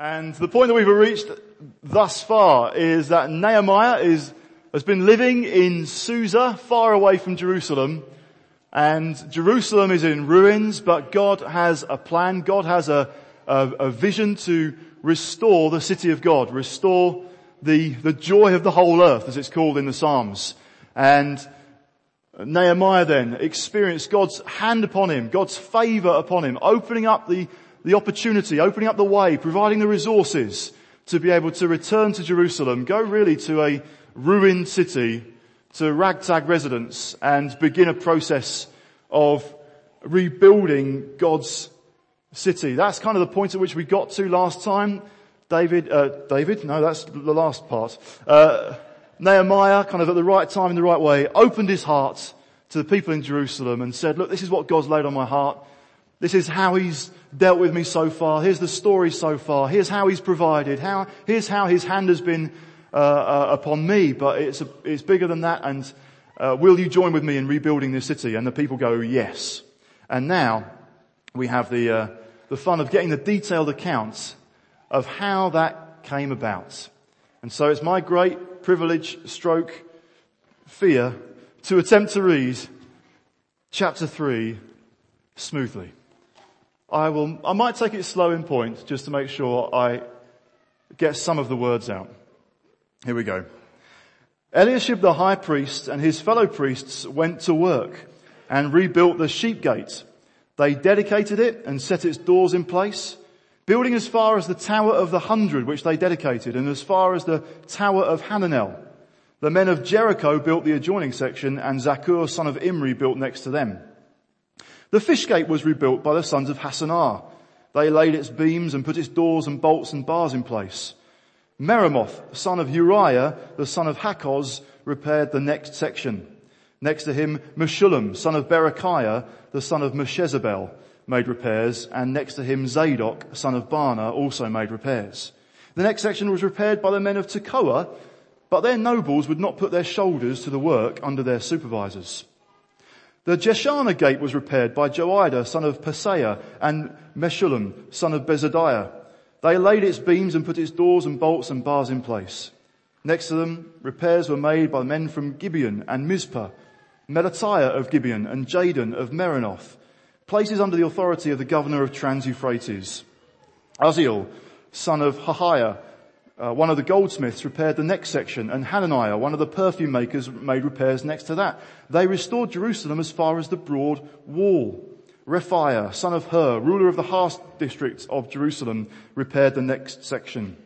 And the point that we've reached thus far is that Nehemiah is, has been living in Susa, far away from Jerusalem, and Jerusalem is in ruins, but God has a plan, God has a, a, a vision to restore the city of God, restore the, the joy of the whole earth, as it's called in the Psalms. And Nehemiah then experienced God's hand upon him, God's favor upon him, opening up the the opportunity, opening up the way, providing the resources to be able to return to Jerusalem, go really to a ruined city, to ragtag residents and begin a process of rebuilding God's city. That's kind of the point at which we got to last time. David, uh, David, no, that's the last part. Uh, Nehemiah, kind of at the right time in the right way, opened his heart to the people in Jerusalem and said, look, this is what God's laid on my heart. This is how he's dealt with me so far. Here's the story so far. Here's how he's provided. How, here's how his hand has been uh, uh, upon me. But it's, a, it's bigger than that. And uh, will you join with me in rebuilding this city? And the people go, yes. And now we have the, uh, the fun of getting the detailed accounts of how that came about. And so it's my great privilege, stroke, fear to attempt to read chapter three smoothly. I will, I might take it slow in point just to make sure I get some of the words out. Here we go. Eliashib the high priest and his fellow priests went to work and rebuilt the sheep gate. They dedicated it and set its doors in place, building as far as the Tower of the Hundred, which they dedicated, and as far as the Tower of Hananel. The men of Jericho built the adjoining section and Zaccur son of Imri built next to them. The fish gate was rebuilt by the sons of Hassenaah. They laid its beams and put its doors and bolts and bars in place. Meremoth, son of Uriah, the son of Hakkoz, repaired the next section. Next to him, Meshullam, son of Berechiah, the son of Meshezabel, made repairs, and next to him, Zadok, son of Baana, also made repairs. The next section was repaired by the men of Tekoa, but their nobles would not put their shoulders to the work under their supervisors. The Jeshanah gate was repaired by Joiada, son of Paseah, and Meshullam, son of Besodeiah. They laid its beams and put its doors and bolts and bars in place. Next to them, repairs were made by men from Gibeon and Mizpah, Melatiah of Gibeon and Jadon of Meronoth, places under the authority of the governor of Trans-Euphrates. Uzziel, son of Harhaiah, uh, one of the goldsmiths repaired the next section and Hananiah, one of the perfume makers, made repairs next to that. They restored Jerusalem as far as the broad wall. Rephaiah, son of Hur, ruler of the Harsh district of Jerusalem, repaired the next section.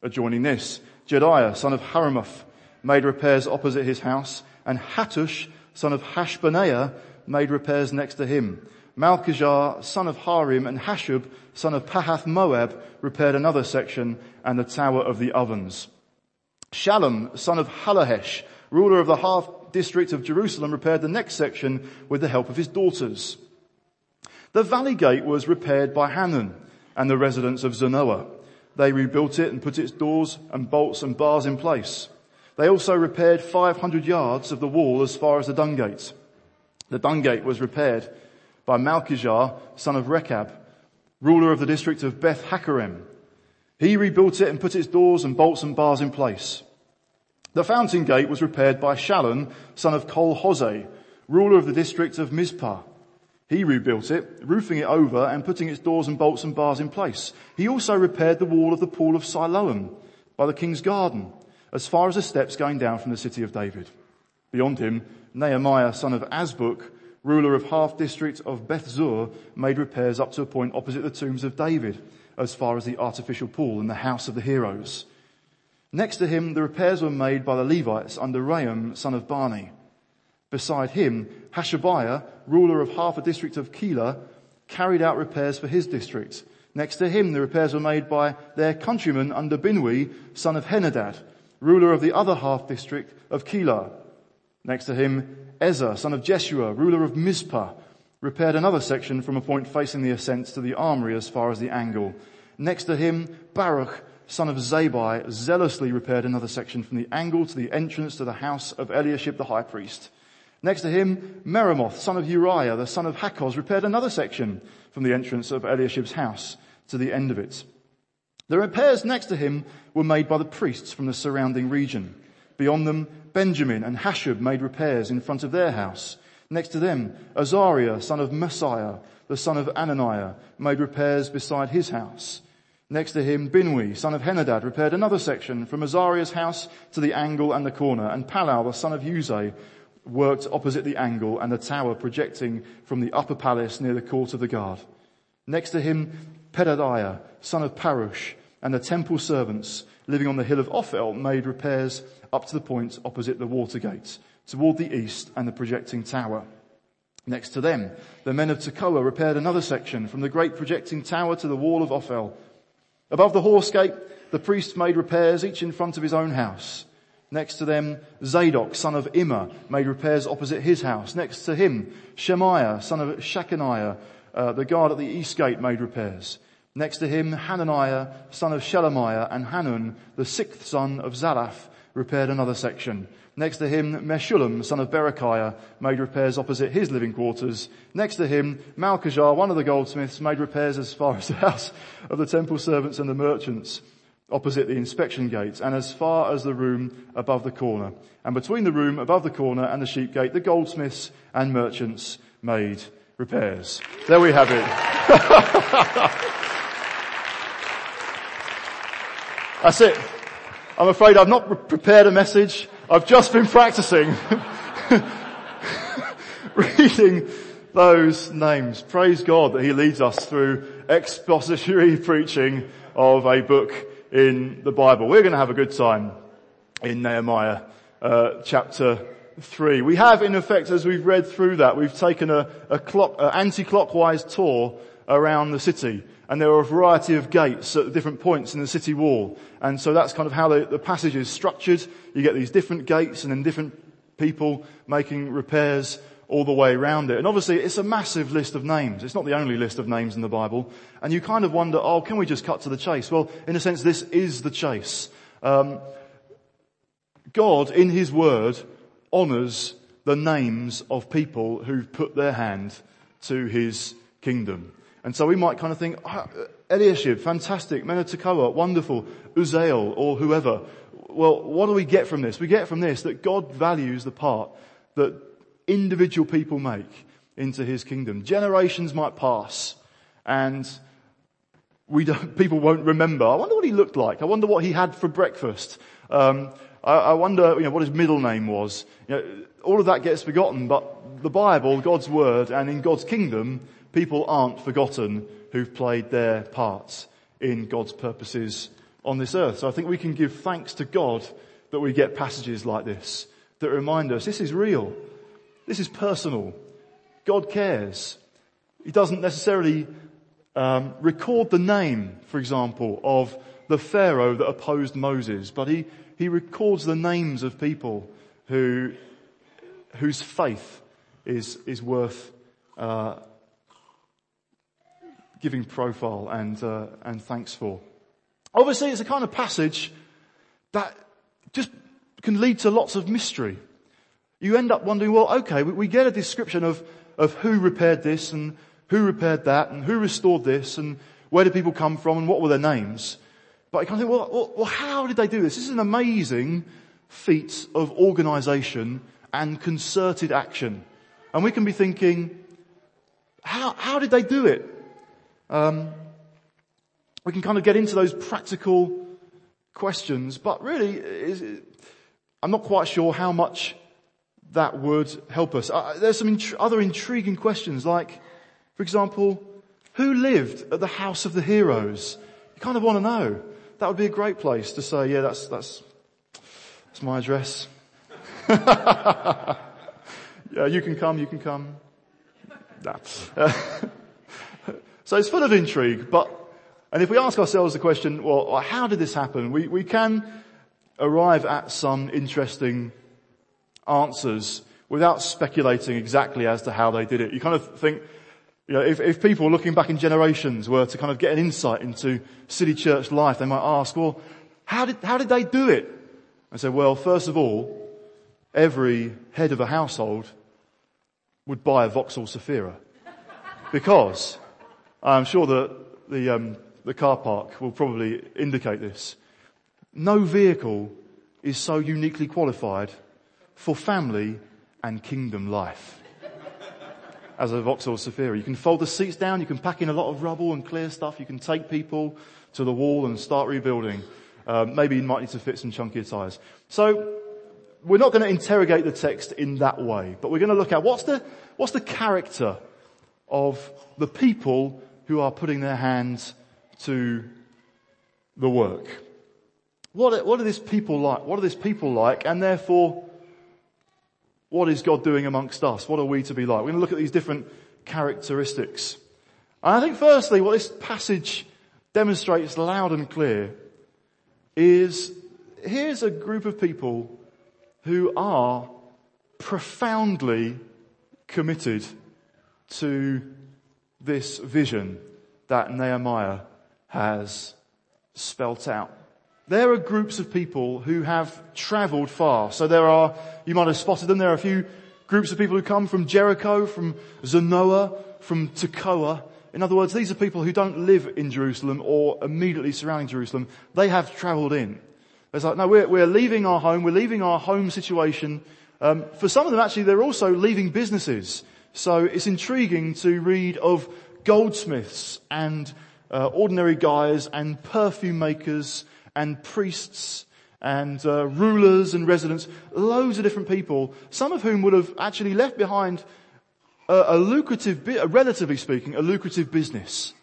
Adjoining this, Jedaiah, son of Harumaph, made repairs opposite his house, and Hattush, son of Hashabneiah, made repairs next to him. Malchijah, son of Harim, and Hashub, son of Pahath Moab, repaired another section and the Tower of the Ovens. Shallum, son of Halahesh, ruler of the half district of Jerusalem, repaired the next section with the help of his daughters. The valley gate was repaired by Hanan and the residents of Zanoah. They rebuilt it and put its doors and bolts and bars in place. They also repaired 500 yards of the wall as far as the dung gate. The dung gate was repaired by Malchijah, son of Rechab, ruler of the district of Beth Hakerem. He rebuilt it and put its doors and bolts and bars in place. The fountain gate was repaired by Shallun, son of Kol Hoseh, ruler of the district of Mizpah. He rebuilt it, roofing it over and putting its doors and bolts and bars in place. He also repaired the wall of the pool of Siloam by the king's garden, as far as the steps going down from the city of David. Beyond him, Nehemiah, son of Azbuk, ruler of half district of Beth Zur, made repairs up to a point opposite the tombs of David, as far as the artificial pool in the house of the heroes. Next to him, the repairs were made by the Levites under Rehum, son of Bani. Beside him, Hashabiah, ruler of half a district of Keilah, carried out repairs for his district. Next to him, the repairs were made by their countryman under Binnui, son of Henadad, ruler of the other half district of Keilah. Next to him, Ezer, son of Jeshua, ruler of Mizpah, repaired another section from a point facing the ascent to the armory as far as the angle. Next to him, Baruch, son of Zabai, zealously repaired another section from the angle to the entrance to the house of Eliashib the high priest. Next to him, Meremoth, son of Uriah, the son of Hakkoz, repaired another section from the entrance of Eliashib's house to the end of it. The repairs next to him were made by the priests from the surrounding region. Beyond them, Benjamin and Hashub made repairs in front of their house. Next to them, Azariah, son of Maaseiah, the son of Ananiah, made repairs beside his house. Next to him, Binnui, son of Henadad, repaired another section from Azariah's house to the angle and the corner, and Palal, the son of Uzai, worked opposite the angle and the tower projecting from the upper palace near the court of the guard. Next to him, Pedadiah, son of Parush, and the temple servants living on the hill of Ophel made repairs up to the point opposite the water gate, toward the east and the projecting tower. Next to them, the men of Tekoa repaired another section from the great projecting tower to the wall of Ophel. Above the horse gate, the priests made repairs, each in front of his own house. Next to them, Zadok, son of Immer, made repairs opposite his house. Next to him, Shemaiah, son of Shechaniah, uh, the guard at the east gate made repairs. Next to him, Hananiah, son of Shelemiah, and Hanun, the sixth son of Zalaph, repaired another section. Next to him, Meshullam, son of Berechiah, made repairs opposite his living quarters. Next to him, Malchijah, one of the goldsmiths, made repairs as far as the house of the temple servants and the merchants, opposite the inspection gates, and as far as the room above the corner. And between the room above the corner and the sheep gate, the goldsmiths and merchants made repairs. There we have it. That's it. I'm afraid I've not prepared a message. I've just been practicing reading those names. Praise God that He leads us through expository preaching of a book in the Bible. We're going to have a good time in Nehemiah uh, chapter 3. We have in effect as we've read through that, we've taken a, a clock, anti-clockwise tour around the city and there are a variety of gates at different points in the city wall. And so that's kind of how the, the passage is structured. You get these different gates and then different people making repairs all the way around it. And obviously it's a massive list of names. It's not the only list of names in the Bible. And you kind of wonder, oh, can we just cut to the chase? Well, in a sense, this is the chase. Um, God, in His Word, honours the names of people who've put their hand to His kingdom. And so we might kind of think, oh, Eliashib, fantastic, men wonderful, Uzziel or whoever. Well, what do we get from this? We get from this that God values the part that individual people make into his kingdom. Generations might pass and we don't, people won't remember. I wonder what he looked like. I wonder what he had for breakfast. Um, I, I, wonder, you know, what his middle name was. You know, all of that gets forgotten, but the Bible, God's Word, and in God's kingdom, people aren't forgotten who've played their parts in God's purposes on this earth. So I think we can give thanks to God that we get passages like this that remind us this is real. This is personal. God cares. He doesn't necessarily um, record the name, for example, of the Pharaoh that opposed Moses, but he, he records the names of people who, whose faith is, is worth uh, giving profile and, uh, and thanks for. Obviously, it's a kind of passage that just can lead to lots of mystery. You end up wondering, well, okay, we, get a description of, of who repaired this and who repaired that and who restored this and where did people come from and what were their names. But you kind of think, well, well, how did they do this? This is an amazing feat of organization and concerted action. And we can be thinking, how, how did they do it? Um, we can kind of get into those practical questions, but really, I'm not quite sure how much that would help us. Uh, there's some other intriguing questions, like, for example, who lived at the house of the heroes? You kind of want to know. That would be a great place to say, yeah, that's that's that's my address. yeah, you can come, you can come. Nah. So it's full of intrigue, but, and if we ask ourselves the question, well, how did this happen? We, we can arrive at some interesting answers without speculating exactly as to how they did it. You kind of think, you know, if, if people looking back in generations were to kind of get an insight into city church life, they might ask, well, how did, how did they do it? I say, well, first of all, every head of a household would buy a Vauxhall Zafira. Because I'm sure that the, um, the car park will probably indicate this. No vehicle is so uniquely qualified for family and kingdom life as a Vauxhall Zafira. You can fold the seats down, you can pack in a lot of rubble and clear stuff, you can take people to the wall and start rebuilding. Um, maybe you might need to fit some chunkier tyres. So we're not going to interrogate the text in that way, but we're going to look at what's the, what's the character of the people who are putting their hands to the work. What are, what are these people like? What are these people like? And therefore, what is God doing amongst us? What are we to be like? We're going to look at these different characteristics. And I think firstly, what this passage demonstrates loud and clear is here's a group of people who are profoundly committed to this vision that Nehemiah has spelt out. There are groups of people who have traveled far. So there are, you might have spotted them, there are a few groups of people who come from Jericho, from Zanoah, from Tekoa. In other words, these are people who don't live in Jerusalem or immediately surrounding Jerusalem. They have traveled in. It's like, no, we're, we're leaving our home, we're leaving our home situation. Um, for some of them actually, they're also leaving businesses. So it's intriguing to read of goldsmiths and uh, ordinary guys and perfume makers and priests and uh, rulers and residents, loads of different people, some of whom would have actually left behind a, a lucrative, a relatively speaking, a lucrative business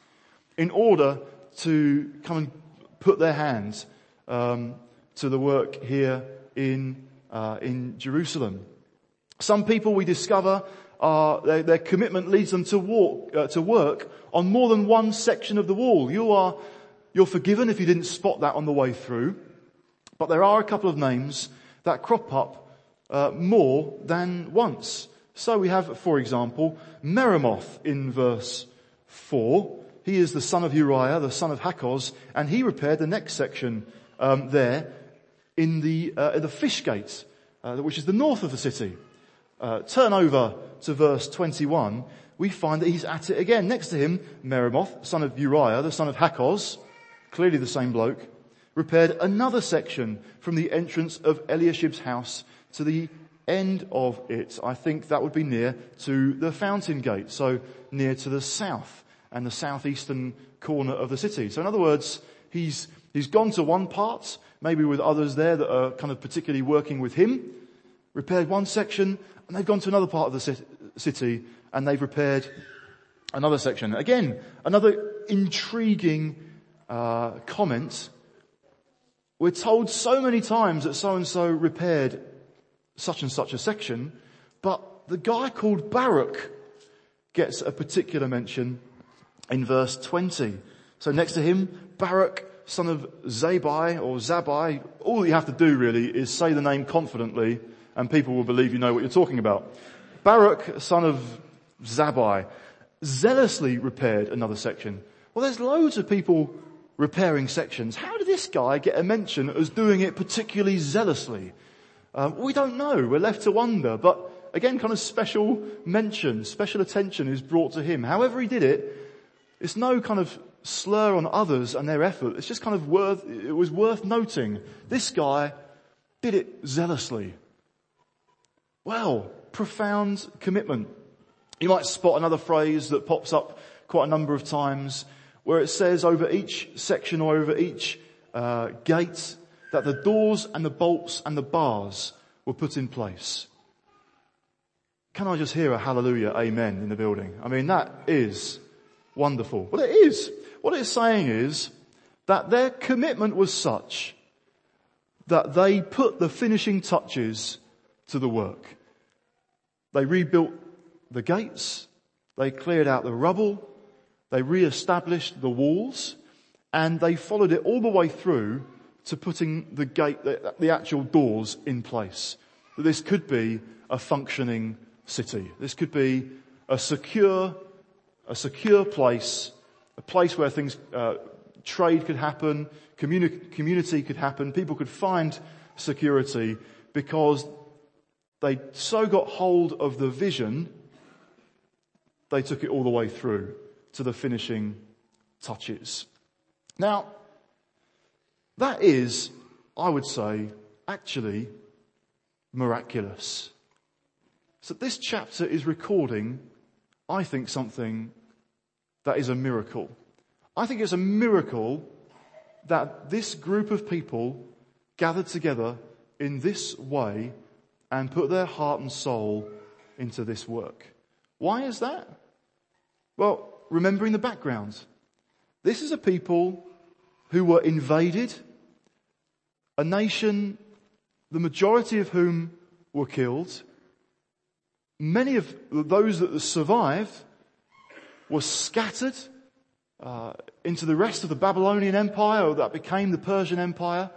in order to come and put their hands um, to the work here in uh, in Jerusalem. Some people we discover are, their, their commitment leads them to walk, uh, to work on more than one section of the wall. You are you're forgiven if you didn't spot that on the way through. But there are a couple of names that crop up uh, more than once. So we have, for example, Meremoth in verse 4. He is the son of Uriah, the son of Hakkoz, and he repaired the next section um, there in the, uh, the fish gate, uh, which is the north of the city. Uh, turn over to verse 21. We find that he's at it again. Next to him, Meremoth, son of Uriah, the son of Hakkoz, clearly the same bloke, repaired another section from the entrance of Eliashib's house to the end of it. I think that would be near to the fountain gate, so near to the south and the southeastern corner of the city. So in other words, he's, he's gone to one part, maybe with others there that are kind of particularly working with him, repaired one section, and they've gone to another part of the city and they've repaired another section. Again, another intriguing uh, comment, we're told so many times that so and so repaired such and such a section, but the guy called Baruch gets a particular mention in verse 20. So next to him, Baruch, son of Zabai or Zabai, all you have to do really is say the name confidently and people will believe you know what you're talking about. Baruch, son of Zabai, zealously repaired another section. Well, there's loads of people repairing sections. How did this guy get a mention as doing it particularly zealously? Um, we don't know. We're left to wonder. But again, kind of special mention, special attention is brought to him. However he did it, it's no kind of slur on others and their effort. It's just kind of worth, it was worth noting. This guy did it zealously. Well, profound commitment. You might spot another phrase that pops up quite a number of times where it says over each section or over each uh, gate that the doors and the bolts and the bars were put in place. Can I just hear a hallelujah, amen in the building? I mean, that is wonderful. Well, it is. What it's saying is that their commitment was such that they put the finishing touches to the work. They rebuilt the gates. They cleared out the rubble. They re-established the walls and they followed it all the way through to putting the gate, the, the actual doors in place. This could be a functioning city. This could be a secure, a secure place, a place where things, uh, trade could happen, communi- community could happen, people could find security because they so got hold of the vision, they took it all the way through to the finishing touches. Now, that is, I would say, actually miraculous. So this chapter is recording, I think, something that is a miracle. I think it's a miracle that this group of people gathered together in this way and put their heart and soul into this work. Why is that? Well, remembering the background. This is a people who were invaded, a nation, the majority of whom were killed. Many of those that survived were scattered uh, into the rest of the Babylonian Empire, or that became the Persian Empire.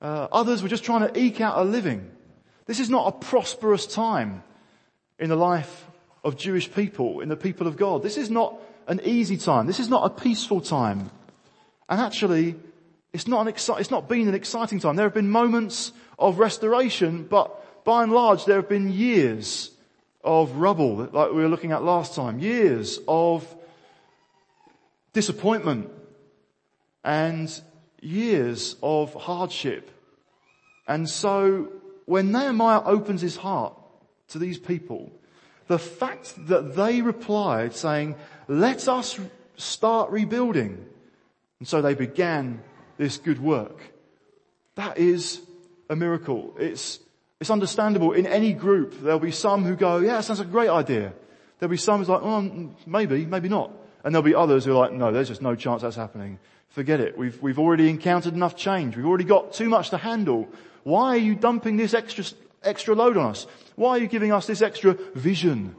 Uh, others were just trying to eke out a living. This is not a prosperous time in the life of Jewish people, in the people of God. This is not an easy time. This is not a peaceful time. And actually, it's not an exci- it's not been an exciting time. There have been moments of restoration, but by and large, there have been years of rubble, like we were looking at last time. Years of disappointment and years of hardship. And so when Nehemiah opens his heart to these people, the fact that they replied saying, let us start rebuilding. And so they began this good work. That is a miracle. It's, it's understandable in any group. There'll be some who go, yeah, that sounds like a great idea. There'll be some who's like, oh, maybe, maybe not. And there'll be others who are like, no, there's just no chance that's happening. Forget it. We've, we've already encountered enough change. We've already got too much to handle. Why are you dumping this extra, extra load on us? Why are you giving us this extra vision?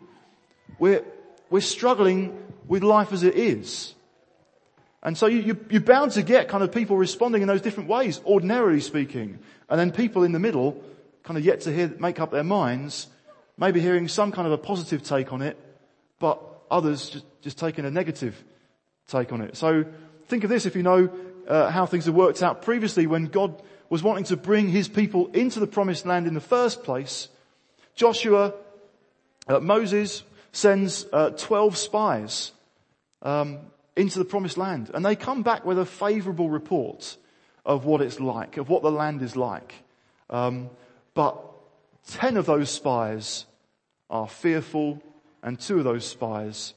We're, we're struggling with life as it is. And so you, you, you're bound to get kind of people responding in those different ways, ordinarily speaking. And then people in the middle, kind of yet to hear, make up their minds, maybe hearing some kind of a positive take on it, but others just, just taking a negative take on it. So think of this if you know uh, how things have worked out previously when God was wanting to bring his people into the promised land in the first place. Joshua, uh, Moses sends uh, 12 spies um, into the promised land and they come back with a favorable report of what it's like, of what the land is like. Um, but 10 of those spies are fearful and two of those spies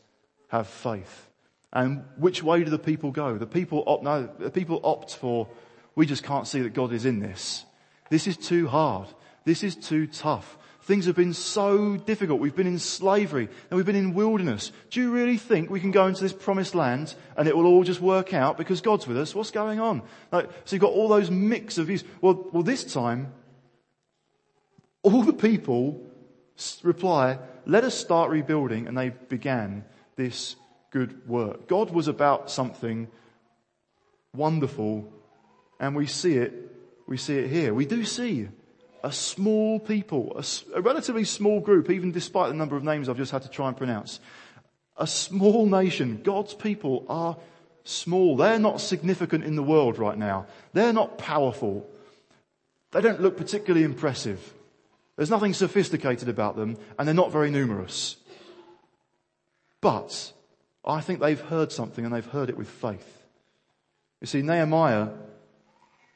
have faith. And which way do the people go? The people opt, no, the people opt for, we just can't see that God is in this. This is too hard. This is too tough. Things have been so difficult. We've been in slavery and we've been in wilderness. Do you really think we can go into this promised land and it will all just work out because God's with us? What's going on? Like, so you've got all those mix of views. Well, well, this time, all the people reply, let us start rebuilding. And they began this good work. God was about something wonderful and we see it, we see it here. We do see a small people, a, a, relatively small group, even despite the number of names I've just had to try and pronounce. A small nation, God's people are small. They're not significant in the world right now. They're not powerful. They don't look particularly impressive. There's nothing sophisticated about them and they're not very numerous. But I think they've heard something and they've heard it with faith. You see, Nehemiah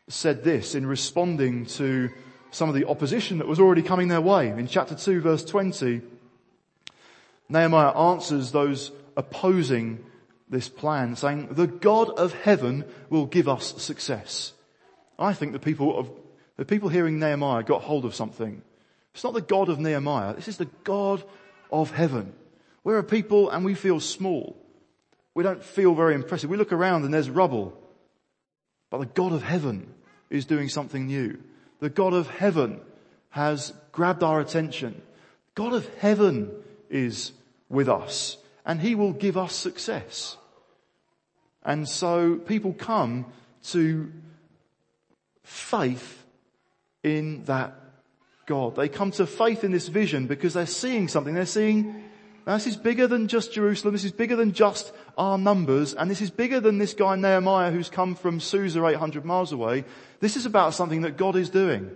said this in responding to some of the opposition that was already coming their way. In chapter 2 verse 20, Nehemiah answers those opposing this plan saying, the God of heaven will give us success. I think the people of, the people hearing Nehemiah got hold of something. It's not the God of Nehemiah. This is the God of heaven. We're a people and we feel small. We don't feel very impressive. We look around and there's rubble. But the God of heaven is doing something new the God of heaven has grabbed our attention. God of heaven is with us and he will give us success. And so people come to faith in that God. They come to faith in this vision because they're seeing something. They're seeing this is bigger than just Jerusalem. This is bigger than just our numbers. And this is bigger than this guy Nehemiah who's come from Susa 800 miles away. This is about something that God is doing.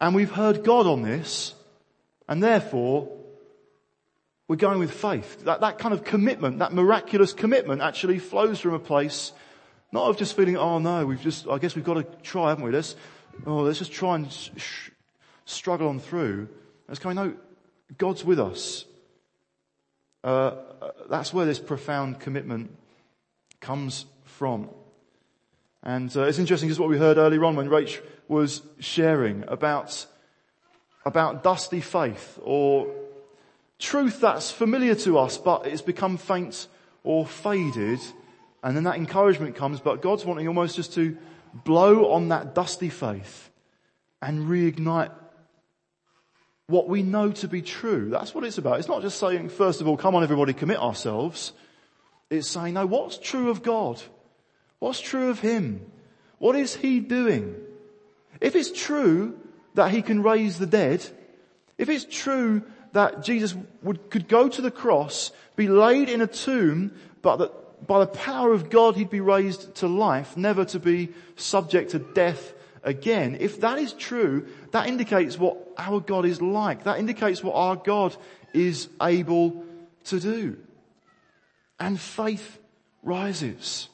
And we've heard God on this. And therefore, we're going with faith. That, that kind of commitment, that miraculous commitment actually flows from a place Not of just feeling, oh no, we've just, I guess we've got to try, haven't we? Let's, oh, let's just try and sh- struggle on through. It's going, no, God's with us. Uh, that's where this profound commitment comes from. And uh, it's interesting because what we heard earlier on when Rach was sharing about, about dusty faith or truth that's familiar to us but it's become faint or faded. And then that encouragement comes, but God's wanting almost just to blow on that dusty faith and reignite what we know to be true. That's what it's about. It's not just saying, first of all, come on everybody, commit ourselves. It's saying, no, what's true of God? What's true of Him? What is He doing? If it's true that He can raise the dead, if it's true that Jesus would, could go to the cross, be laid in a tomb, but that by the power of God He'd be raised to life, never to be subject to death again. If that is true, that indicates what our God is like. That indicates what our God is able to do. And faith rises.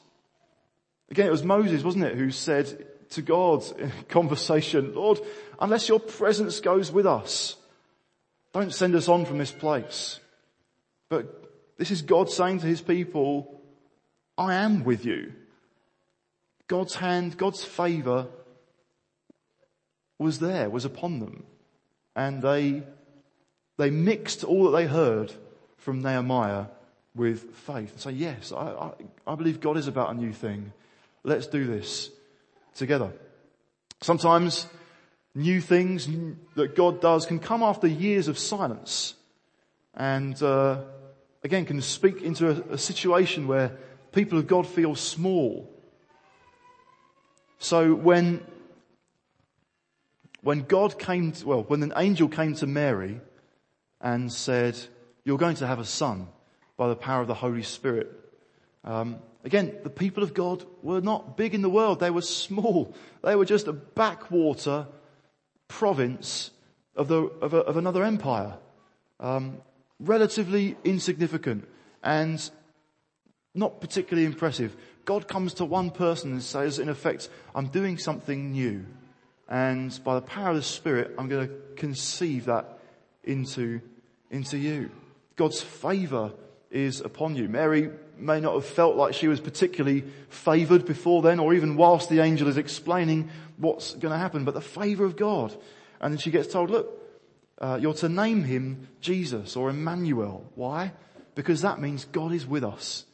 Again, it was Moses, wasn't it, who said to God in conversation, Lord, unless your presence goes with us, don't send us on from this place. But this is God saying to his people, I am with you. God's hand, God's favor was there, was upon them. And they, they mixed all that they heard from Nehemiah with faith and say, yes, I, I, I believe God is about a new thing. Let's do this together. Sometimes new things that God does can come after years of silence and uh, again can speak into a, a situation where people of God feel small. So when when God came, to, well, when an angel came to Mary and said, you're going to have a son by the power of the Holy Spirit. Um, again, the people of God were not big in the world. They were small. They were just a backwater province of, the, of, a, of another empire. Um, relatively insignificant and not particularly impressive. God comes to one person and says, in effect, I'm doing something new. And by the power of the Spirit, I'm going to conceive that into, into you. God's favor is upon you. Mary may not have felt like she was particularly favored before then, or even whilst the angel is explaining what's going to happen, but the favor of God. And then she gets told, look, uh, you're to name him Jesus or Emmanuel. Why? Because that means God is with us.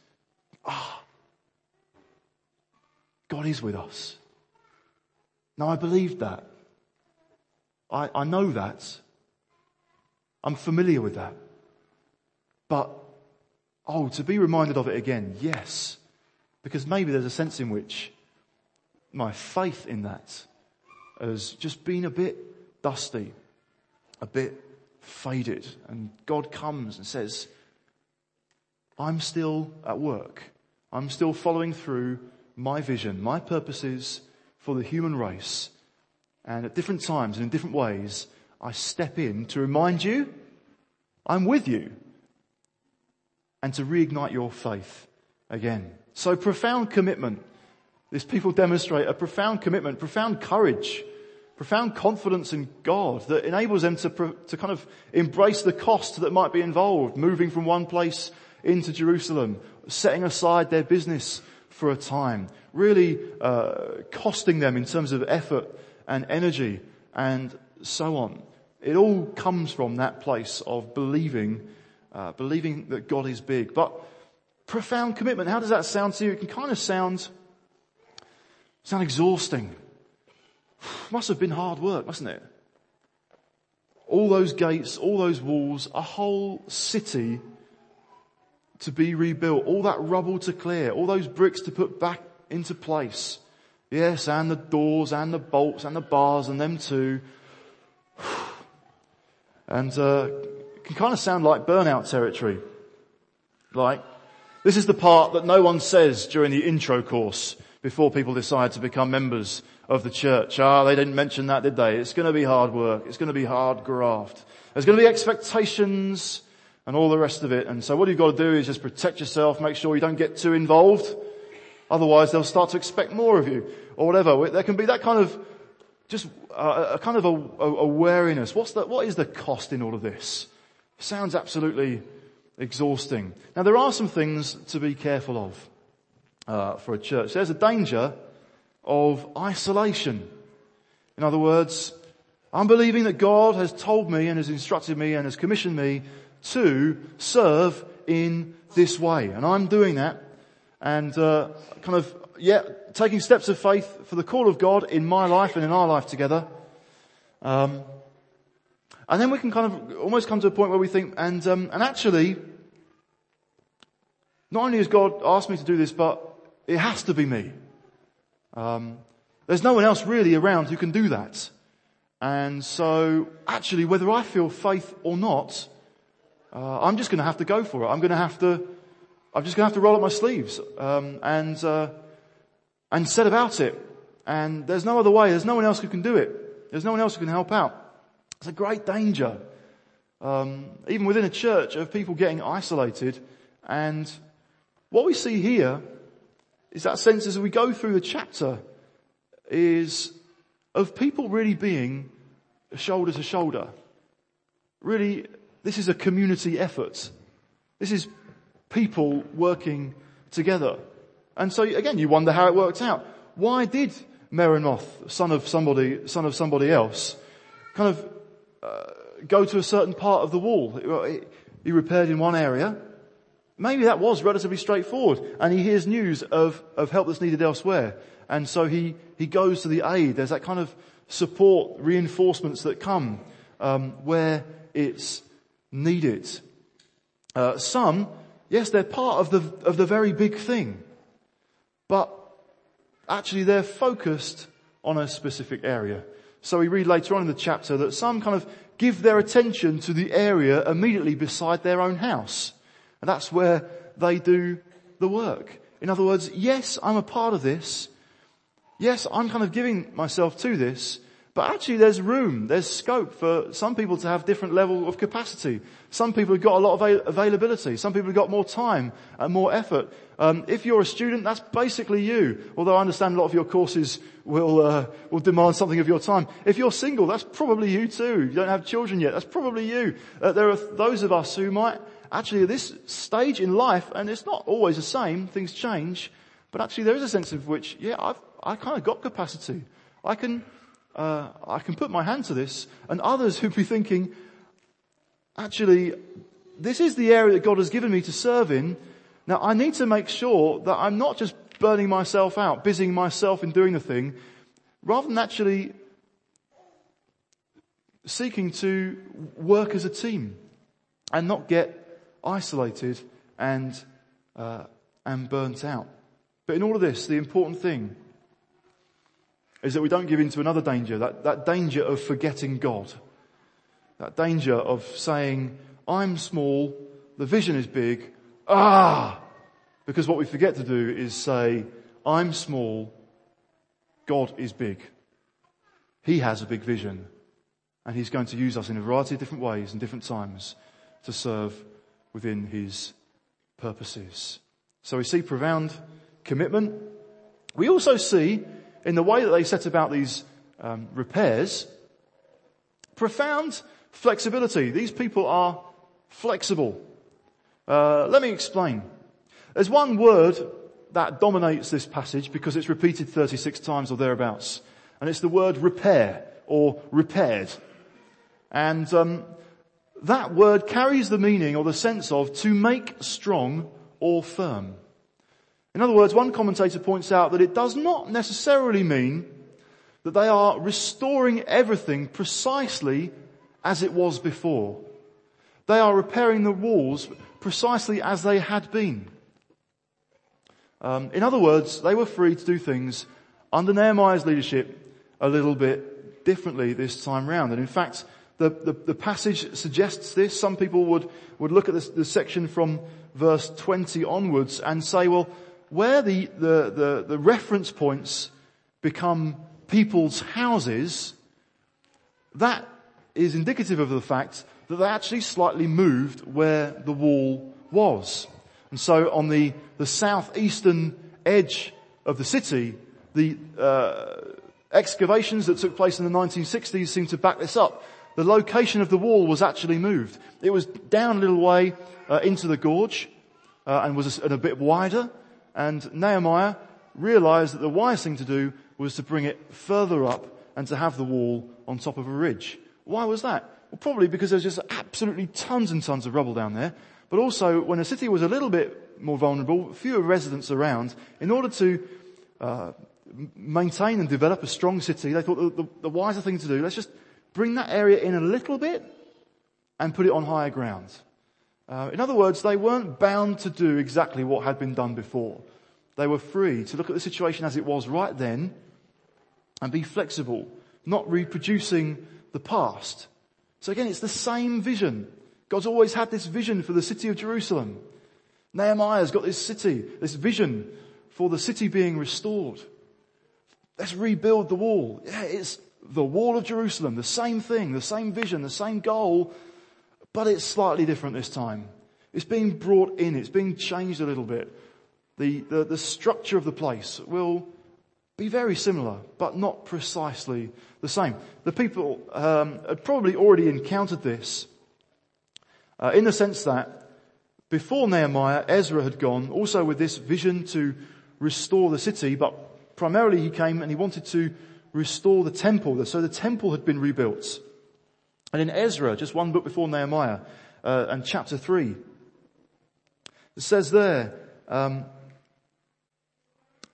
Ah. God is with us. Now I believe that. I, I know that. I'm familiar with that. But, oh, to be reminded of it again, yes. Because maybe there's a sense in which my faith in that has just been a bit dusty, a bit faded. And God comes and says, I'm still at work. I'm still following through my vision, my purposes, for the human race. And at different times and in different ways, I step in to remind you I'm with you and to reignite your faith again. So profound commitment. These people demonstrate a profound commitment, profound courage, profound confidence in God that enables them to, to kind of embrace the cost that might be involved, moving from one place into Jerusalem, setting aside their business for a time, really uh, costing them in terms of effort and energy and so on. It all comes from that place of believing, uh, believing that God is big. But profound commitment, how does that sound to you? It can kind of sound, sound exhausting. Must have been hard work, mustn't it? All those gates, all those walls, a whole city to be rebuilt, all that rubble to clear, all those bricks to put back into place. Yes, and the doors and the bolts and the bars and them too. And uh, it can kind of sound like burnout territory. Like, this is the part that no one says during the intro course before people decide to become members of the church. Ah, they didn't mention that, did they? It's going to be hard work. It's going to be hard graft. There's going to be expectations and all the rest of it. And so what you've got to do is just protect yourself, make sure you don't get too involved. Otherwise they'll start to expect more of you or whatever. There can be that kind of just uh, a kind of a, a, a wariness. What's the, what is the cost in all of this? Sounds absolutely exhausting. Now there are some things to be careful of uh, for a church. There's a danger of isolation. In other words, I'm believing that God has told me and has instructed me and has commissioned me to serve in this way. And I'm doing that and uh, kind of, yeah, taking steps of faith for the call of God in my life and in our life together. Um, and then we can kind of almost come to a point where we think, and um, and actually, not only has God asked me to do this, but it has to be me. Um, there's no one else really around who can do that. And so, actually, whether I feel faith or not, uh, I'm just going to have to go for it. I'm going to have to. I'm just going to have to roll up my sleeves um, and uh, and set about it. And there's no other way. There's no one else who can do it. There's no one else who can help out. It's a great danger, um, even within a church, of people getting isolated. And what we see here is that sense as we go through the chapter is of people really being shoulder to shoulder. Really, this is a community effort. This is people working together. And so again, you wonder how it worked out. Why did Meremoth, son of somebody, son of somebody else, kind of uh, go to a certain part of the wall. He repaired in one area. Maybe that was relatively straightforward and he hears news of, of help that's needed elsewhere. And so he, he goes to the aid. There's that kind of support, reinforcements that come um, where it's needed. Uh, some, yes, they're part of the, of the very big thing. But actually they're focused on a specific area. So we read later on in the chapter that some kind of give their attention to the area immediately beside their own house. And that's where they do the work. In other words, yes, I'm a part of this. Yes, I'm kind of giving myself to this, but actually there's room, there's scope for some people to have different level of capacity. Some people have got a lot of availability. Some people have got more time and more effort. Um, if you're a student, that's basically you. Although I understand a lot of your courses will, uh, will demand something of your time. If you're single, that's probably you too. You don't have children yet. That's probably you. Uh, there are those of us who might actually at this stage in life, and it's not always the same, things change, but actually there is a sense of which, yeah, I've, I kind of got capacity. I can, uh, I can put my hand to this, and others who'd be thinking, actually, this is the area that God has given me to serve in. Now I need to make sure that I'm not just burning myself out, busying myself in doing the thing, rather than actually seeking to work as a team and not get isolated and, uh, and burnt out. But in all of this, the important thing is that we don't give in to another danger, that, that danger of forgetting God. That danger of saying, I'm small, the vision is big, ah! Because what we forget to do is say, I'm small, God is big. He has a big vision and He's going to use us in a variety of different ways and different times to serve within His purposes. So we see profound commitment. We also see in the way that they set about these um, repairs, profound flexibility. These people are flexible. Uh, let me explain. There's one word that dominates this passage because it's repeated 36 times or thereabouts, and it's the word repair or repaired. And um, that word carries the meaning or the sense of to make strong or firm. In other words, one commentator points out that it does not necessarily mean that they are restoring everything precisely as it was before. They are repairing the walls precisely as they had been. Um, in other words, they were free to do things under Nehemiah's leadership a little bit differently this time round. And in fact, the, the, the passage suggests this. Some people would, would look at this, this section from verse 20 onwards and say, well, where the, the, the, the reference points become people's houses, that is indicative of the fact that they actually slightly moved where the wall was. And so on the, the southeastern edge of the city, the uh, excavations that took place in the 1960s seem to back this up. The location of the wall was actually moved. It was down a little way uh, into the gorge uh, and was a, a bit wider. And Nehemiah realized that the wise thing to do was to bring it further up and to have the wall on top of a ridge. Why was that? Well, probably because there's just absolutely tons and tons of rubble down there. But also, when a city was a little bit more vulnerable, fewer residents around, in order to uh, maintain and develop a strong city, they thought the, the, the wiser thing to do, let's just bring that area in a little bit and put it on higher ground. Uh, in other words, they weren't bound to do exactly what had been done before. They were free to look at the situation as it was right then and be flexible, not reproducing the past. So again, it's the same vision. God's always had this vision for the city of Jerusalem. Nehemiah's got this city, this vision for the city being restored. Let's rebuild the wall. Yeah, it's the wall of Jerusalem, the same thing, the same vision, the same goal, but it's slightly different this time. It's being brought in, it's being changed a little bit. The, the, the structure of the place will be very similar, but not precisely the same. The people um, had probably already encountered this uh, in the sense that before Nehemiah, Ezra had gone also with this vision to restore the city, but primarily he came and he wanted to restore the temple. So the temple had been rebuilt. And in Ezra, just one book before Nehemiah, uh, and chapter 3, it says there um,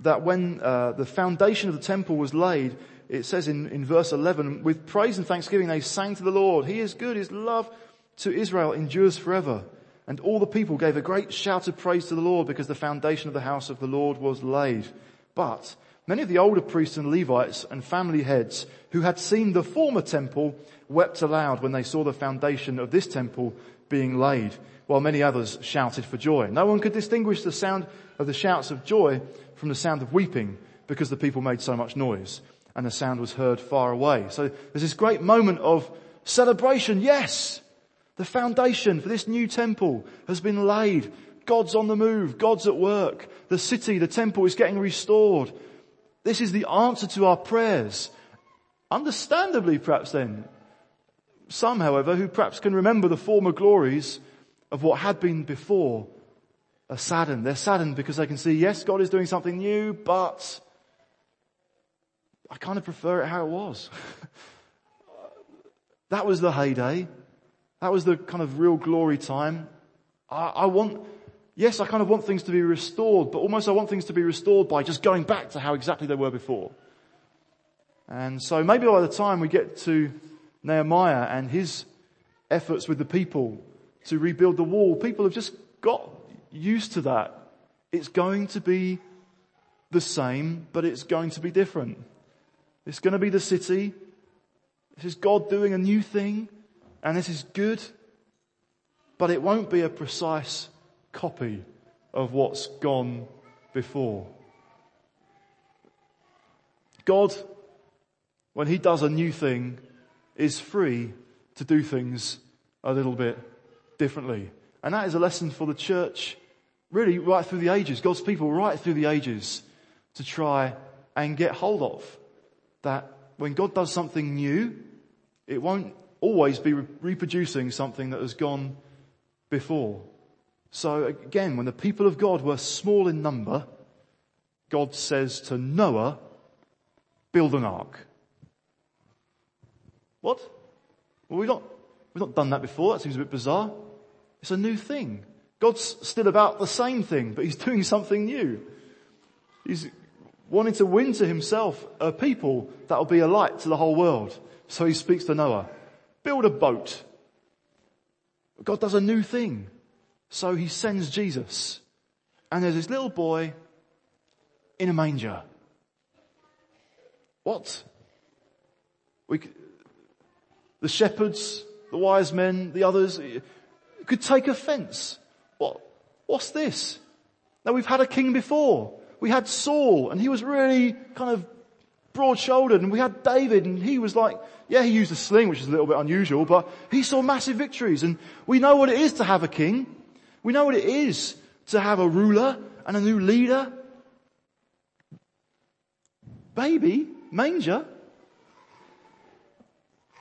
that when uh, the foundation of the temple was laid, it says in, in verse 11, with praise and thanksgiving they sang to the Lord. He is good, his love to Israel endures forever. And all the people gave a great shout of praise to the Lord because the foundation of the house of the Lord was laid. But many of the older priests and Levites and family heads who had seen the former temple wept aloud when they saw the foundation of this temple being laid, while many others shouted for joy. No one could distinguish the sound of the shouts of joy from the sound of weeping because the people made so much noise and the sound was heard far away. So there's this great moment of celebration. Yes, the foundation for this new temple has been laid. God's on the move. God's at work. The city, the temple is getting restored. This is the answer to our prayers. Understandably, perhaps then, some, however, who perhaps can remember the former glories of what had been before are saddened. They're saddened because they can see, yes, God is doing something new, but I kind of prefer it how it was. that was the heyday. That was the kind of real glory time. I, I, want, yes, I kind of want things to be restored, but almost I want things to be restored by just going back to how exactly they were before. And so maybe by the time we get to Nehemiah and his efforts with the people to rebuild the wall, people have just got used to that. It's going to be the same, but it's going to be different. It's going to be the city. This is God doing a new thing, and this is good, but it won't be a precise copy of what's gone before. God, when He does a new thing, is free to do things a little bit differently. And that is a lesson for the church really right through the ages, God's people right through the ages to try and get hold of. That when God does something new, it won't always be re- reproducing something that has gone before. So again, when the people of God were small in number, God says to Noah, build an ark. What? Well, we've not, we've not done that before. That seems a bit bizarre. It's a new thing. God's still about the same thing, but he's doing something new. He's wanting to win to himself a people that will be a light to the whole world. So he speaks to Noah, build a boat. God does a new thing. So he sends Jesus. And there's this little boy in a manger. What? We, the shepherds, the wise men, the others eh, could take offense. What, what's this? Now we've had a king before. We had Saul and he was really kind of broad shouldered and we had David and he was like, yeah, he used a sling, which is a little bit unusual, but he saw massive victories and we know what it is to have a king. We know what it is to have a ruler and a new leader. baby, manger.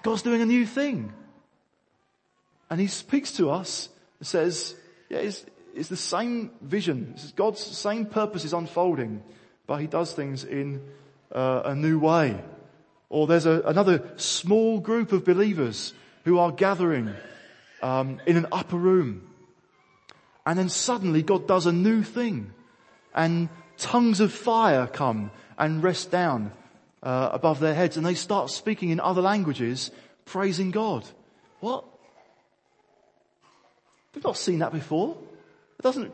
God's doing a new thing. And he speaks to us and says, yeah, it's, it's the same vision. It's God's same purpose is unfolding, but he does things in uh, a new way. Or there's a, another small group of believers who are gathering um, in an upper room. And then suddenly God does a new thing. And tongues of fire come and rest down uh, above their heads and they start speaking in other languages, praising God. What? We've not seen that before. It doesn't,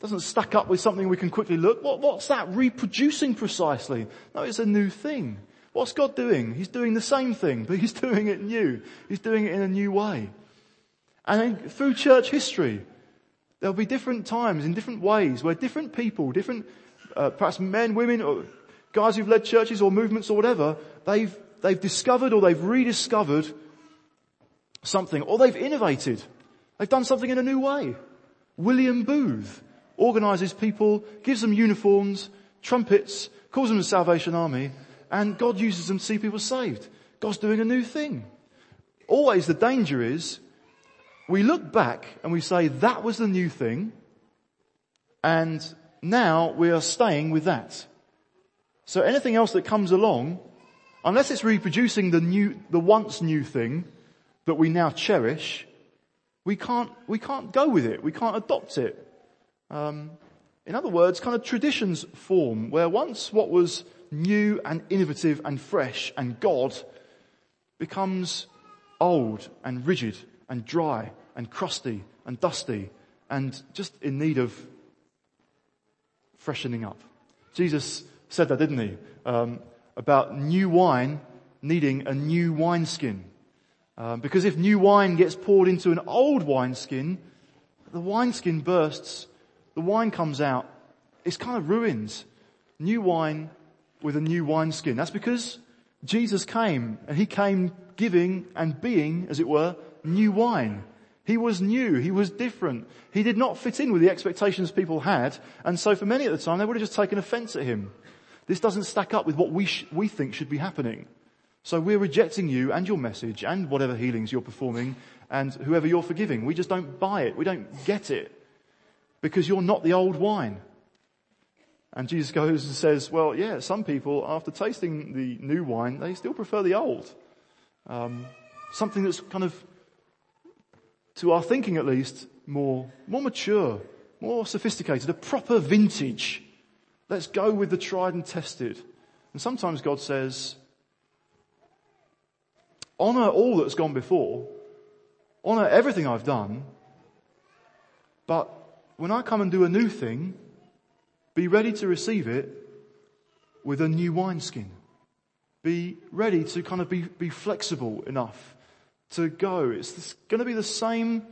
doesn't stack up with something we can quickly look. What, what's that reproducing precisely? No, it's a new thing. What's God doing? He's doing the same thing, but He's doing it new. He's doing it in a new way. And then through church history, there'll be different times in different ways where different people, different, uh, perhaps men, women, or guys who've led churches or movements or whatever, they've, they've discovered or they've rediscovered something or they've innovated. They've done something in a new way. William Booth organizes people, gives them uniforms, trumpets, calls them the Salvation Army, and God uses them to see people saved. God's doing a new thing. Always the danger is we look back and we say that was the new thing and now we are staying with that. So anything else that comes along, unless it's reproducing the new, the once new thing that we now cherish, we can't, we can't go with it. We can't adopt it. Um, in other words, kind of traditions form where once what was new and innovative and fresh and God becomes old and rigid and dry and crusty and dusty and just in need of freshening up. Jesus said that, didn't he? Um, about new wine needing a new wineskin. Um, because if new wine gets poured into an old wineskin, the wineskin bursts, the wine comes out, it's kind of ruins. New wine with a new wineskin. That's because Jesus came and he came giving and being, as it were, new wine. He was new. He was different. He did not fit in with the expectations people had. And so for many at the time, they would have just taken offense at him. This doesn't stack up with what we, sh- we think should be happening. So we're rejecting you and your message and whatever healings you're performing and whoever you're forgiving. We just don't buy it. We don't get it because you're not the old wine. And Jesus goes and says, well, yeah, some people after tasting the new wine, they still prefer the old. Um, something that's kind of, to our thinking at least, more, more mature, more sophisticated, a proper vintage. Let's go with the tried and tested. And sometimes God says, honor all that's gone before, honor everything I've done, but when I come and do a new thing, be ready to receive it with a new wineskin. Be ready to kind of be, be flexible enough to go. It's going to be the same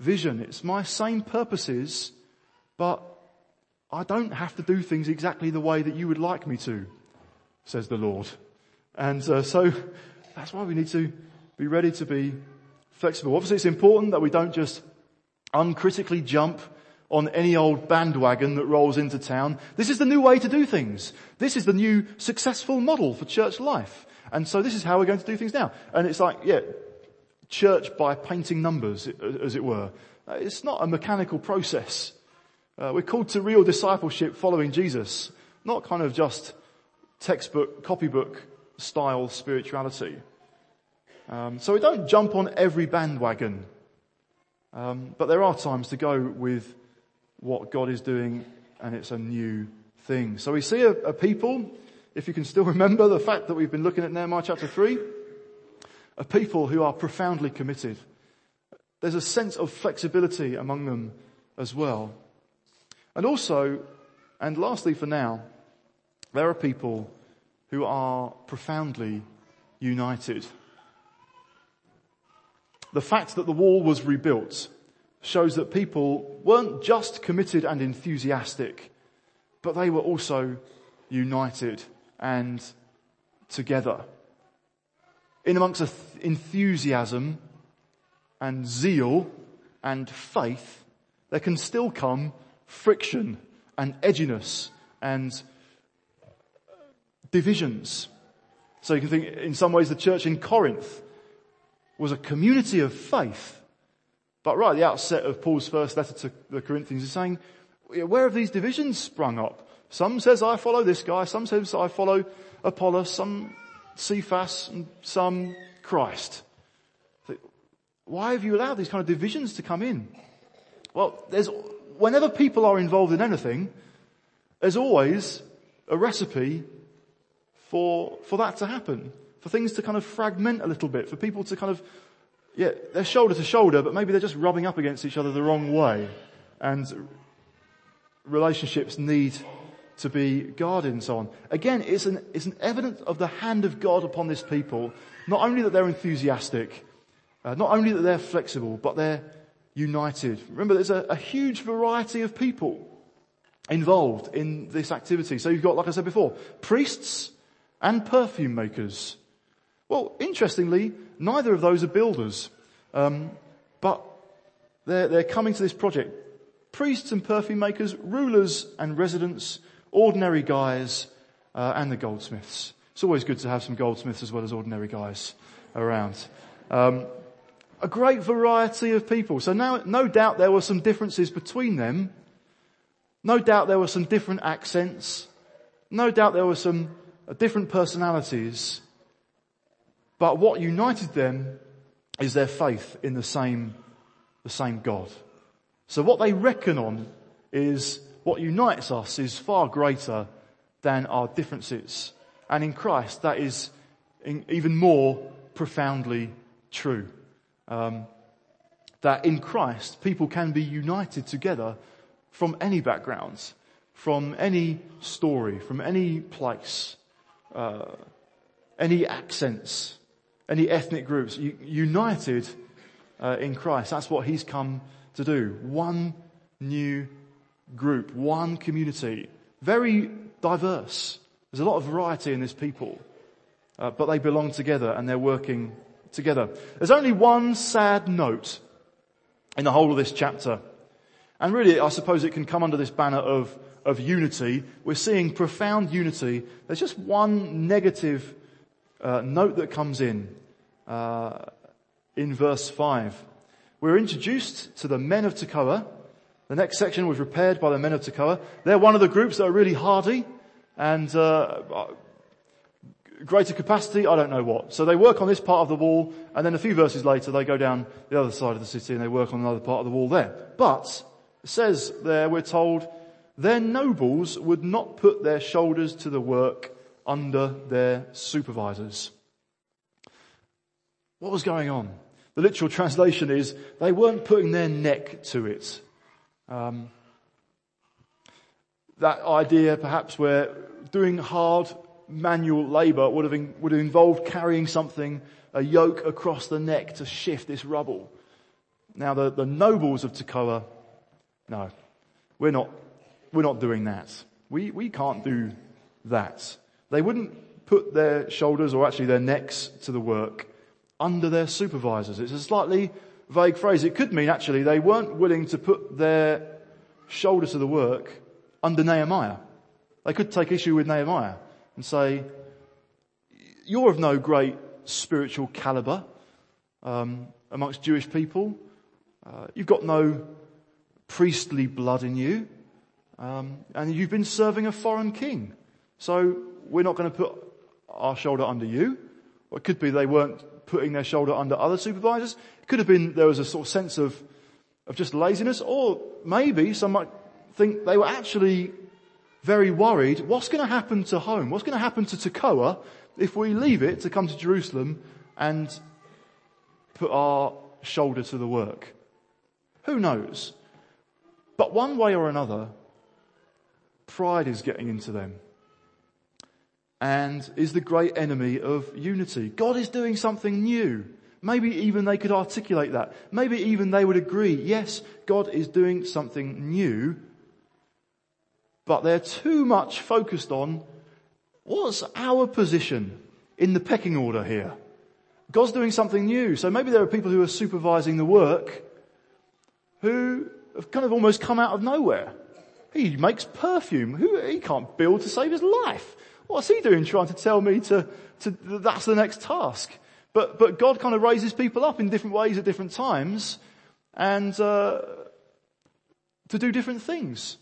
vision. It's my same purposes, but I don't have to do things exactly the way that you would like me to, says the Lord. And uh, so that's why we need to be ready to be flexible. Obviously it's important that we don't just uncritically jump on any old bandwagon that rolls into town. This is the new way to do things. This is the new successful model for church life. And so this is how we're going to do things now. And it's like, yeah, church by painting numbers, as it were. It's not a mechanical process. Uh, we're called to real discipleship following Jesus, not kind of just textbook, copybook style spirituality. Um, so we don't jump on every bandwagon, um, but there are times to go with what God is doing, and it's a new thing. So we see a, a people, if you can still remember the fact that we've been looking at Nehemiah chapter three, a people who are profoundly committed. There's a sense of flexibility among them as well. And also, and lastly for now, there are people who are profoundly united. The fact that the wall was rebuilt shows that people weren't just committed and enthusiastic, but they were also united and together. In amongst enthusiasm and zeal and faith, there can still come friction and edginess and divisions. So you can think in some ways the church in Corinth was a community of faith. But right at the outset of Paul's first letter to the Corinthians, he's saying, where have these divisions sprung up? Some says I follow this guy, some says I follow Apollos, some Cephas, and some Christ. Why have you allowed these kind of divisions to come in? Well, there's, whenever people are involved in anything, there's always a recipe for, for that to happen. For things to kind of fragment a little bit, for people to kind of, yeah, they're shoulder to shoulder, but maybe they're just rubbing up against each other the wrong way. And relationships need to be guarded so on. Again, it's an, it's an evidence of the hand of God upon this people. Not only that they're enthusiastic, uh, not only that they're flexible, but they're united. Remember, there's a, a huge variety of people involved in this activity. So you've got, like I said before, priests and perfume makers. Well, interestingly, neither of those are builders, um, but they're, they're coming to this project. Priests and perfume makers, rulers and residents, ordinary guys, uh, and the goldsmiths. It's always good to have some goldsmiths as well as ordinary guys around. Um, a great variety of people. So now, no doubt there were some differences between them. No doubt there were some different accents. No doubt there were some uh, different personalities. But what united them is their faith in the same, the same God. So what they reckon on is what unites us is far greater than our differences. And in Christ that is even more profoundly true um, that in Christ people can be united together from any backgrounds, from any story, from any place, uh, any accents, any ethnic groups, united uh, in Christ. That's what He's come to do. One new group, one community, very diverse. There's a lot of variety in this people, uh, but they belong together and they're working together. There's only one sad note in the whole of this chapter. And really, I suppose it can come under this banner of, of unity. We're seeing profound unity. There's just one negative uh, note that comes in, uh, in verse 5. We're introduced to the men of Tekoa. The next section was repaired by the men of Tekoa. They're one of the groups that are really hardy and uh, greater capacity, I don't know what. So they work on this part of the wall, and then a few verses later they go down the other side of the city and they work on another part of the wall there. But, it says there, we're told, their nobles would not put their shoulders to the work under their supervisors. What was going on? The literal translation is, they weren't putting their neck to it. Um, that idea perhaps where doing hard manual labor would have, in, would have involved carrying something, a yoke across the neck to shift this rubble. Now the, the nobles of Tekoa, no, we're not, we're not doing that. We, we can't do that. They wouldn't put their shoulders or actually their necks to the work under their supervisors. It's a slightly vague phrase. It could mean actually they weren't willing to put their shoulder to the work under Nehemiah. They could take issue with Nehemiah and say, you're of no great spiritual caliber um, amongst Jewish people. Uh, you've got no priestly blood in you. Um, and you've been serving a foreign king. So we're not going to put our shoulder under you. Or it could be they weren't putting their shoulder under other supervisors. It could have been there was a sort of sense of, of just laziness. Or maybe some might think they were actually very worried, what's going to happen to home? What's going to happen to Tekoa if we leave it to come to Jerusalem and put our shoulder to the work? Who knows? But one way or another, pride is getting into them and is the great enemy of unity. God is doing something new. Maybe even they could articulate that. Maybe even they would agree, yes, God is doing something new but they're too much focused on what's our position in the pecking order here. God's doing something new. So maybe there are people who are supervising the work who have kind of almost come out of nowhere. He makes perfume. Who, he can't build to save his life. What's he doing trying to tell me to, to, that's the next task? But, but God kind of raises people up in different ways at different times and, uh, to do different things.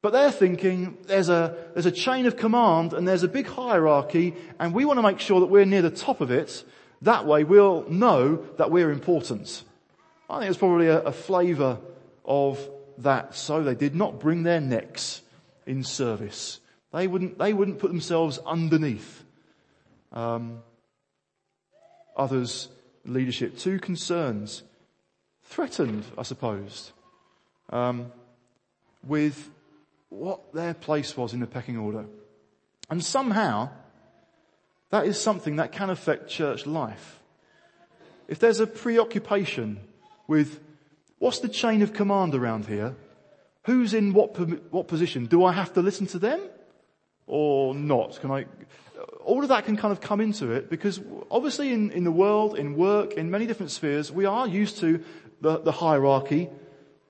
But they're thinking there's a, there's a chain of command and there's a big hierarchy and we want to make sure that we're near the top of it. That way we'll know that we're important. I think it's probably a, a flavour of that. So they did not bring their necks in service. They wouldn't, they wouldn't put themselves underneath um, others' leadership. Two concerns. Threatened, I suppose, um, with what their place was in the pecking order. And somehow, that is something that can affect church life. If there's a preoccupation with what's the chain of command around here, who's in what, what position, do I have to listen to them or not? Can I, all of that can kind of come into it because obviously in, in the world, in work, in many different spheres, we are used to the, the hierarchy,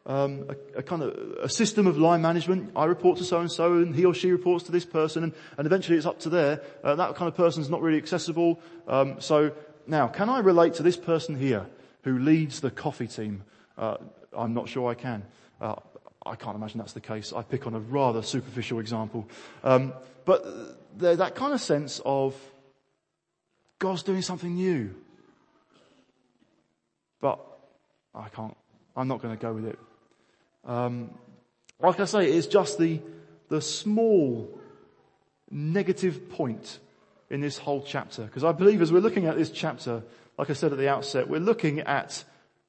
um, a, a, kind of a system of line management. I report to so and so, and he or she reports to this person, and, and eventually it's up to there. Uh, that kind of person is not really accessible. Um, so now, can I relate to this person here who leads the coffee team? Uh, I'm not sure I can. Uh, I can't imagine that's the case. I pick on a rather superficial example, um, but that kind of sense of God's doing something new. But I can't. I'm not going to go with it. Um, like I say, it's just the, the small negative point in this whole chapter. Because I believe as we're looking at this chapter, like I said at the outset, we're looking at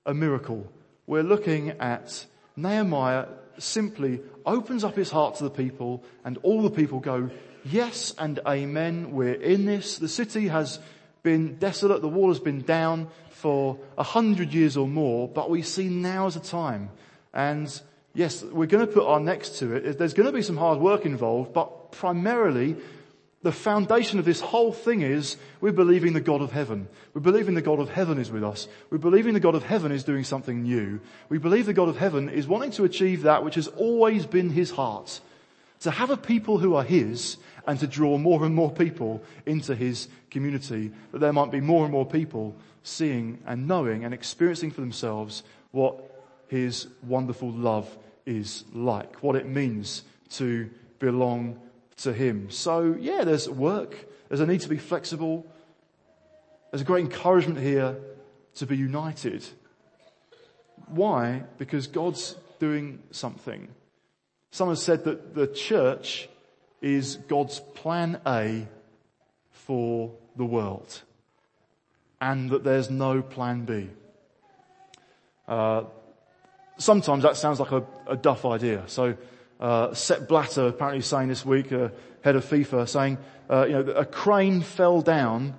a miracle. We're looking at Nehemiah simply opens up his heart to the people and all the people go, yes and amen, we're in this. The city has been desolate, the wall has been down for a hundred years or more, but we see now as a time and yes, we're going to put our necks to it. There's going to be some hard work involved, but primarily the foundation of this whole thing is we're believing the God of heaven. We're believing the God of heaven is with us. We're believing the God of heaven is doing something new. We believe the God of heaven is wanting to achieve that which has always been his heart. To have a people who are his and to draw more and more people into his community. That there might be more and more people seeing and knowing and experiencing for themselves what his wonderful love is like, what it means to belong to him. So yeah, there's work. There's a need to be flexible. There's a great encouragement here to be united. Why? Because God's doing something. Someone said that the church is God's plan A for the world and that there's no plan B. Uh, sometimes that sounds like a, a duff idea. So uh, Sepp Blatter apparently saying this week, uh, head of FIFA, saying, uh, you know, a crane fell down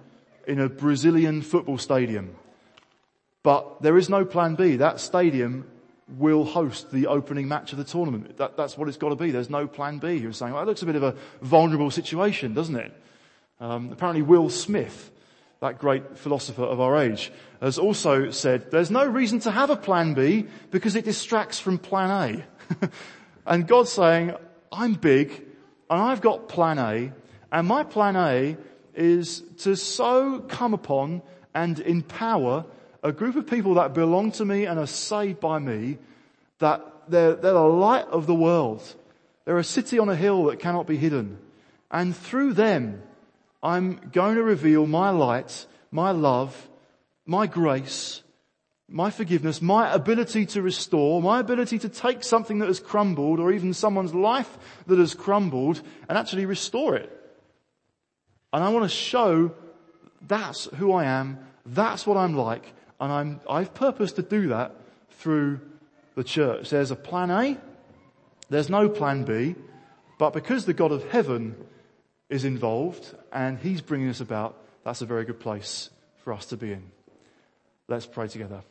in a Brazilian football stadium. But there is no plan B. That stadium will host the opening match of the tournament. That, that's what it's got to be. There's no plan B. You're saying, well, that looks a bit of a vulnerable situation, doesn't it? Um, apparently Will Smith, that great philosopher of our age, has also said there's no reason to have a plan B because it distracts from plan A. and God's saying, I'm big and I've got plan A and my plan A is to so come upon and empower a group of people that belong to me and are saved by me that they're, they're the light of the world. They're a city on a hill that cannot be hidden. And through them, I'm going to reveal my light, my love, my grace, my forgiveness, my ability to restore, my ability to take something that has crumbled or even someone's life that has crumbled and actually restore it. And I want to show that's who I am, that's what I'm like, and I'm, I've purposed to do that through the church. There's a plan A, there's no plan B, but because the God of heaven is involved and he's bringing us about, that's a very good place for us to be in. Let's pray together.